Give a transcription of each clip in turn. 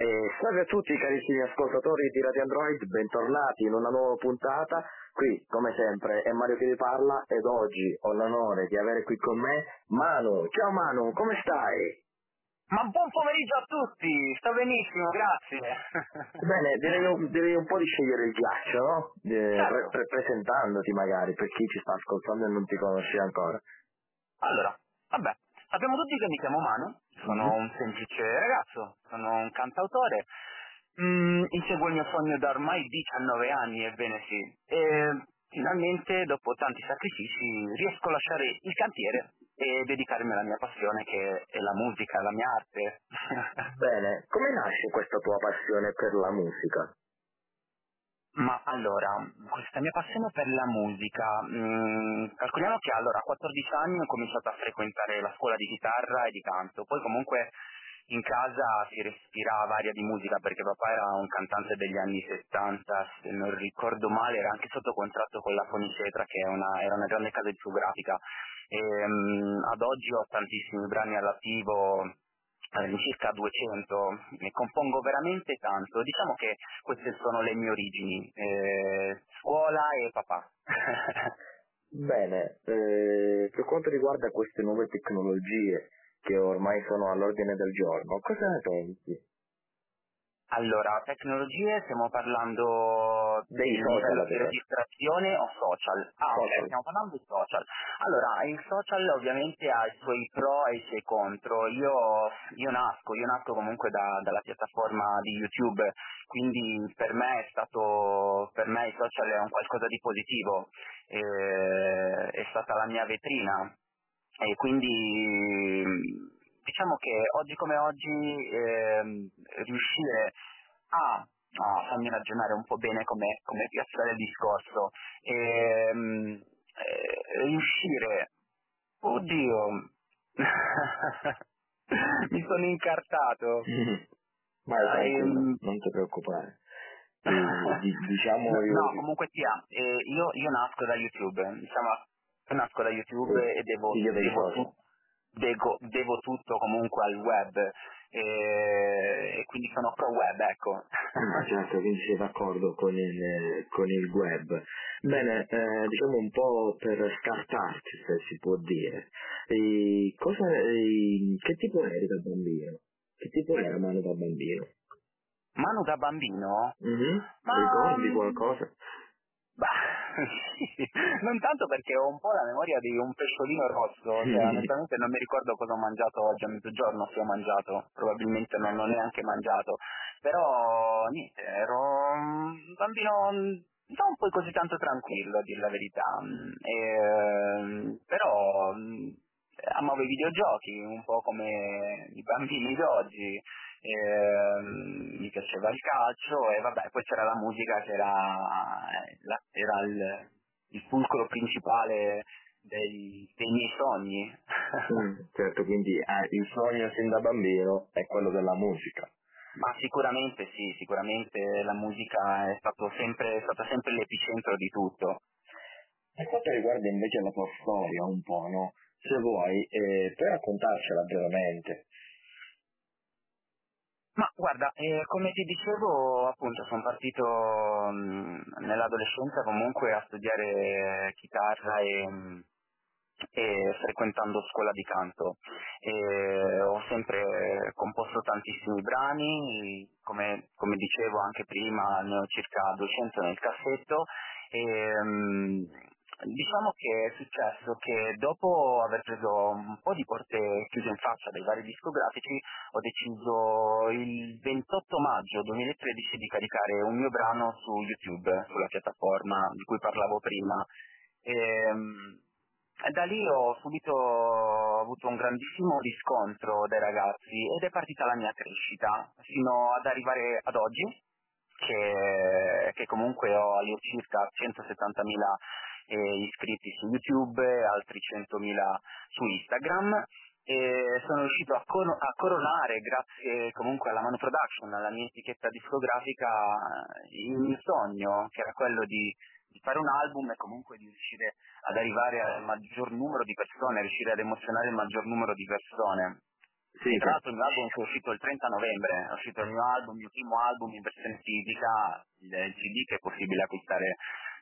E salve a tutti carissimi ascoltatori di Radio Android, bentornati in una nuova puntata. Qui, come sempre, è Mario che vi parla ed oggi ho l'onore di avere qui con me Manu. Ciao Manu, come stai? Ma buon pomeriggio a tutti, sto benissimo, grazie. Bene, direi, direi un po' di scegliere il ghiaccio, no? Eh, Certo. pre- pre- presentandoti magari, per chi ci sta ascoltando e non ti conosce ancora. Allora, vabbè, sappiamo tutti che mi chiamo Manu, sono Mhm. un semplice ragazzo, sono un cantautore, mm, inseguo il mio sogno da ormai 19 anni, ebbene sì, e finalmente dopo tanti sacrifici riesco a lasciare il cantiere e dedicarmi alla mia passione che è la musica, la mia arte. Bene, come nasce questa tua passione per la musica? Ma allora, questa mia passione per la musica, mm, calcoliamo che allora a 14 anni ho cominciato a frequentare la scuola di chitarra e di canto, poi comunque in casa si respirava aria di musica perché papà era un cantante degli anni 70, se non ricordo male era anche sotto contratto con la Fonicetra che una- era una grande casa discografica. E, mm, ad oggi ho tantissimi brani all'attivo, eh, circa 200, ne compongo veramente tanto. Diciamo che queste sono le mie origini, eh, scuola e papà. Bene, eh, per quanto riguarda queste nuove tecnologie che ormai sono all'ordine del giorno, cosa ne pensi? Allora, tecnologie, stiamo parlando Dei di social, di registrazione o social? Ah, ok, Social. stiamo parlando di social. Allora, il social ovviamente ha i suoi pro e i suoi contro. Io, io nasco, io nasco comunque da- dalla piattaforma di YouTube, quindi per me è stato, per me il social è un qualcosa di positivo, eh, è stata la mia vetrina e quindi diciamo che oggi come oggi ehm, riuscire a, a fammi ragionare un po' bene come, come piazzare il discorso ehm, eh, riuscire oddio mi sono incartato tranquillo, Ehm, non ti preoccupare. Di- diciamo no, io... no, comunque sia, eh, io, io nasco da YouTube, diciamo, io nasco da YouTube e devo, devo, devo- devo tutto comunque al web e, e quindi sono pro web, ecco. Ah, certo, quindi sei d'accordo con il, eh, con il web. Bene, eh, diciamo un po' per scartarti, se si può dire. E cosa, eh, che tipo eri da bambino? Che tipo era Manu da bambino? Manu da bambino? Mhm. Ma- Ricordi qualcosa? Bah, sì, non tanto perché ho un po' la memoria di un pesciolino rosso, cioè onestamente non mi ricordo cosa ho mangiato oggi a mezzogiorno, se ho mangiato, probabilmente non l'ho neanche mangiato, però niente, ero un bambino non poi così tanto tranquillo a dire la verità, e, però mm, amavo i videogiochi un po' come i bambini d'oggi, ehm, mi piaceva il calcio e vabbè, poi c'era la musica che era, eh, la- era il, il fulcro principale dei, dei miei sogni. Mm, certo, quindi eh, il sogno sin da bambino è quello della musica. Ma sicuramente sì, sicuramente la musica è, stato sempre, è stata sempre l'epicentro di tutto. Per quanto riguarda invece la tua storia un po', no? Se vuoi, eh, puoi raccontarcela brevemente. Ma guarda, eh, come ti dicevo, appunto, sono partito mh, nell'adolescenza comunque a studiare chitarra e, mh, e frequentando scuola di canto. E ho sempre composto tantissimi brani, come, come dicevo anche prima, ne ho circa 200 nel cassetto. E, mh, Diciamo che è successo che dopo aver preso un po' di porte chiuse in faccia dai vari discografici, ho deciso il 28 maggio 2013 di caricare un mio brano su YouTube, sulla piattaforma di cui parlavo prima. E, e da lì ho subito avuto un grandissimo riscontro dai ragazzi ed è partita la mia crescita fino ad arrivare ad oggi, che, che comunque ho all'incirca 170.000 eh, iscritti su YouTube, altri 100.000 su Instagram e sono riuscito a, cor- a coronare, grazie comunque alla Mano Production, alla mia etichetta discografica, il mio sogno, che era quello di, di fare un album e comunque di riuscire ad arrivare al maggior numero di persone, riuscire ad emozionare il maggior numero di persone. Sì, tra l'altro il mio album è uscito il 30 novembre, è uscito il mio album, il mio primo album in versione fisica, il CD che è possibile acquistare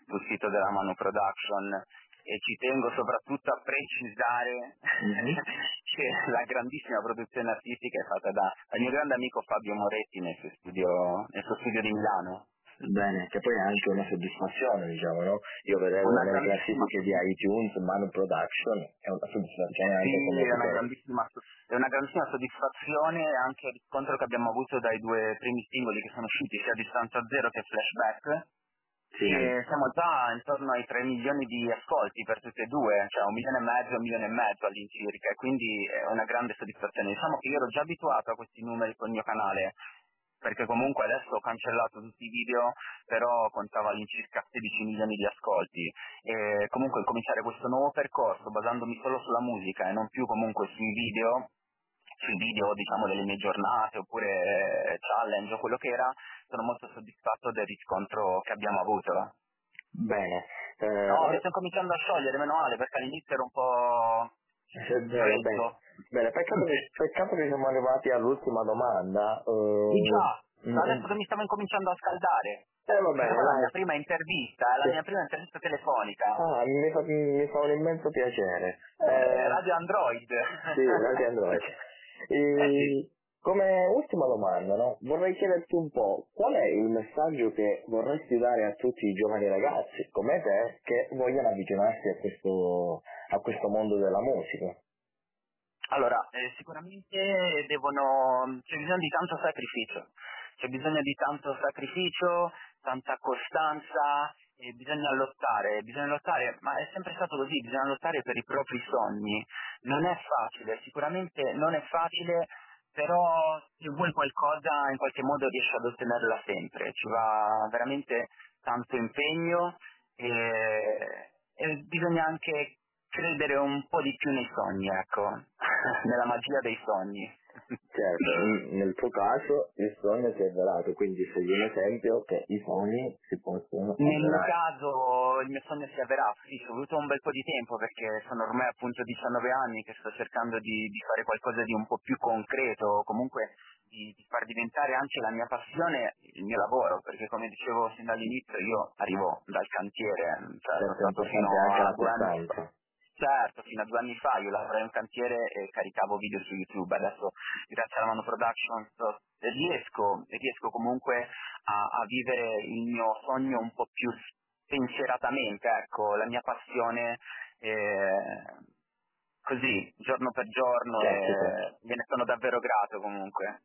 sul sito della Manu Production e ci tengo soprattutto a precisare mm-hmm. che la grandissima produzione artistica è fatta da, dal mio grande amico Fabio Moretti nel suo studio, nel suo studio di Milano. Bene, che poi è anche una soddisfazione, diciamo, no? Io vedevo una nelle classifiche di iTunes, Manu Production, è una soddisfazione anche sì, come è una, grandissima, è una grandissima soddisfazione anche il riscontro che abbiamo avuto dai due primi singoli che sono usciti, sia Distanza Zero che Flashback, sì. Siamo già intorno ai 3 milioni di ascolti per tutte e due, cioè un milione e mezzo, un milione e mezzo all'incirca, quindi è una grande soddisfazione. Diciamo che io ero già abituato a questi numeri col mio canale, perché comunque adesso ho cancellato tutti i video, però contava all'incirca 16 milioni di ascolti. E comunque cominciare questo nuovo percorso basandomi solo sulla musica e non più comunque sui video, sui video diciamo delle mie giornate oppure challenge o quello che era, sono molto soddisfatto del riscontro che abbiamo avuto. Bene. Eh, no, mi sto cominciando a sciogliere, meno male, perché all'inizio era un po'... Eh, bene, bene. bene peccato, che, peccato, che, siamo arrivati all'ultima domanda. Uh, sì, già, mm, adesso che mi stavo incominciando a scaldare. Eh, va bene, la mia prima intervista, la sì. mia prima intervista telefonica. Ah, mi fa, mi fa un immenso piacere. Eh, eh, Radio Android. Sì, Radio Android. E. Come ultima domanda, no? vorrei chiederti un po' qual è il messaggio che vorresti dare a tutti i giovani ragazzi come te che vogliono avvicinarsi a questo, a questo mondo della musica? Allora, eh, sicuramente devono, c'è bisogno di tanto sacrificio, c'è bisogno di tanto sacrificio, tanta costanza, eh, bisogna lottare, bisogna lottare, ma è sempre stato così, bisogna lottare per i propri sogni. Non è facile, sicuramente non è facile però se vuoi qualcosa in qualche modo riesci ad ottenerla sempre, ci va veramente tanto impegno e, e bisogna anche credere un po' di più nei sogni, ecco, nella magia dei sogni. Certo, nel tuo caso il sogno si è avverato, quindi sei un esempio che i sogni si possono. Nel mio caso il mio sogno si è avverato, sì, ci è voluto un bel po' di tempo perché sono ormai appunto 19 anni che sto cercando di, di fare qualcosa di un po' più concreto, comunque di, di, far diventare anche la mia passione il mio lavoro, perché come dicevo sin dall'inizio io arrivo dal cantiere, cioè certo, sono stato fino a due anni Certo, fino a due anni fa io lavorai in cantiere e caricavo video su YouTube, adesso grazie alla Mano Production riesco, riesco comunque a, a, vivere il mio sogno un po' più spensieratamente, ecco, la mia passione eh, così, giorno per giorno certo, e certo. gliene sono davvero grato comunque.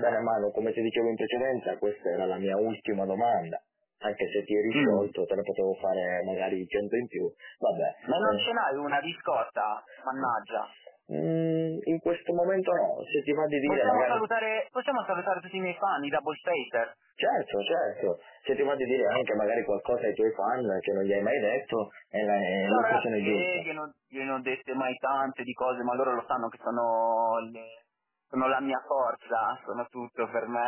Bene Mano, come ti dicevo in precedenza, questa era la mia ultima domanda anche se ti eri sciolto mm. te ne potevo fare magari 100 in più, vabbè. Ma non eh. ce n'hai una riscossa, mannaggia. Mm, in questo momento no, se ti va di dire... Possiamo, magari... salutare, possiamo salutare tutti i miei fan, i Double Spacer. Certo, certo, se ti va di dire anche magari qualcosa ai tuoi fan che non gli hai mai detto, è la, è no, l'occasione giusta. Io non, io non ho dette mai tante di cose, ma loro lo sanno che sono le sono la mia forza, sono tutto per me.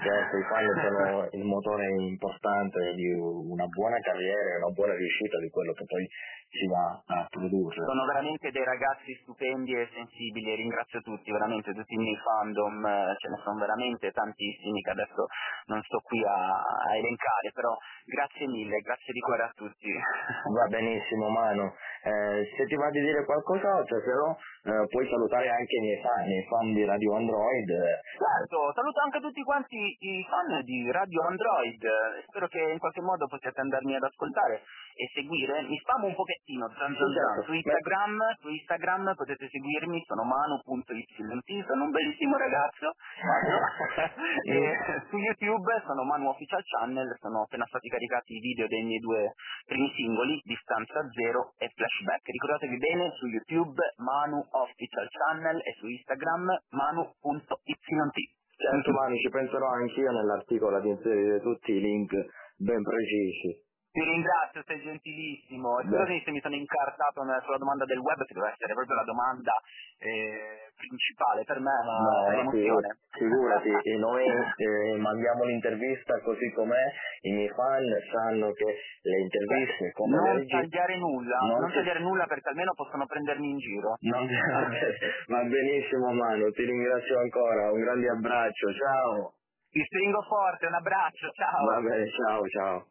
certo, i fan sono il motore importante di una buona carriera e una buona riuscita di quello che poi si va a produrre. Sono veramente dei ragazzi stupendi e sensibili e ringrazio tutti, veramente tutti i miei fandom, ce ne sono veramente tantissimi che adesso non sto qui a, a elencare, però grazie mille, grazie di cuore a tutti. Va benissimo Mano, eh, se ti va di dire qualcos'altro, se no eh, puoi salutare anche i miei fan, i fan di Radio Android. Certo, saluto anche tutti quanti i fan di Radio Android, spero che in qualche modo possiate andarmi ad ascoltare e seguire, mi spamo un pochettino zan zan zan, su Instagram, su Instagram potete seguirmi, sono manu.yt, sono un bellissimo ragazzo, su YouTube sono Manu Official Channel, sono appena stati caricati i video dei miei due primi singoli, Distanza Zero e Flashback. Ricordatevi bene, su YouTube Manu Official Channel e su Instagram manu.yt. Certo Manu, ci penserò anch'io nell'articolo ad inserire tutti i link ben precisi. Ti ringrazio, sei gentilissimo. Scusami se mi sono incartato sulla domanda del web, che deve essere proprio la domanda eh, principale, per me no, è l'emozione. Figurati, e noi eh, mandiamo l'intervista così com'è, i miei fan sanno che le interviste come non leggi, tagliare nulla, non, non tagliare nulla perché almeno possono prendermi in giro. Non... Va benissimo Manu, ti ringrazio ancora, un grande abbraccio, ciao! Ti stringo forte, un abbraccio, ciao! Va bene, ciao ciao!